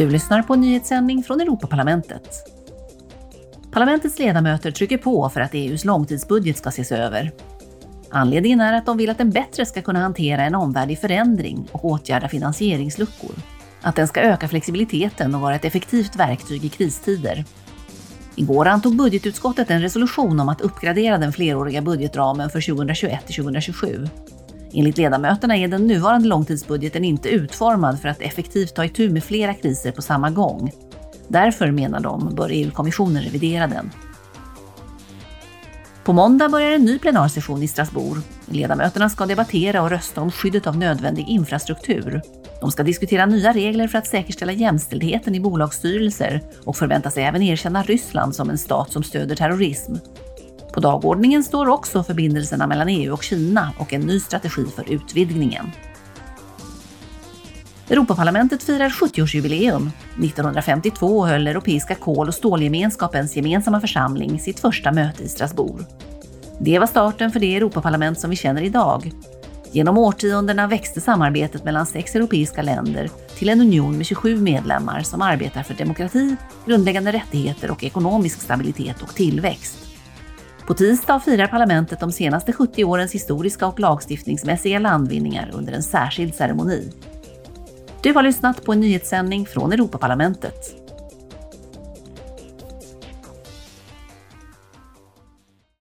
Du lyssnar på en nyhetssändning från Europaparlamentet. Parlamentets ledamöter trycker på för att EUs långtidsbudget ska ses över. Anledningen är att de vill att den bättre ska kunna hantera en omvärld i förändring och åtgärda finansieringsluckor. Att den ska öka flexibiliteten och vara ett effektivt verktyg i kristider. Igår antog budgetutskottet en resolution om att uppgradera den fleråriga budgetramen för 2021 2027. Enligt ledamöterna är den nuvarande långtidsbudgeten inte utformad för att effektivt ta itu med flera kriser på samma gång. Därför, menar de, bör EU-kommissionen revidera den. På måndag börjar en ny plenarsession i Strasbourg. Ledamöterna ska debattera och rösta om skyddet av nödvändig infrastruktur. De ska diskutera nya regler för att säkerställa jämställdheten i bolagsstyrelser och förväntas även erkänna Ryssland som en stat som stöder terrorism. På dagordningen står också förbindelserna mellan EU och Kina och en ny strategi för utvidgningen. Europaparlamentet firar 70-årsjubileum. 1952 höll Europeiska kol och stålgemenskapens gemensamma församling sitt första möte i Strasbourg. Det var starten för det Europaparlament som vi känner idag. Genom årtiondena växte samarbetet mellan sex europeiska länder till en union med 27 medlemmar som arbetar för demokrati, grundläggande rättigheter och ekonomisk stabilitet och tillväxt. På tisdag firar parlamentet de senaste 70 årens historiska och lagstiftningsmässiga landvinningar under en särskild ceremoni. Du har lyssnat på en nyhetssändning från Europaparlamentet.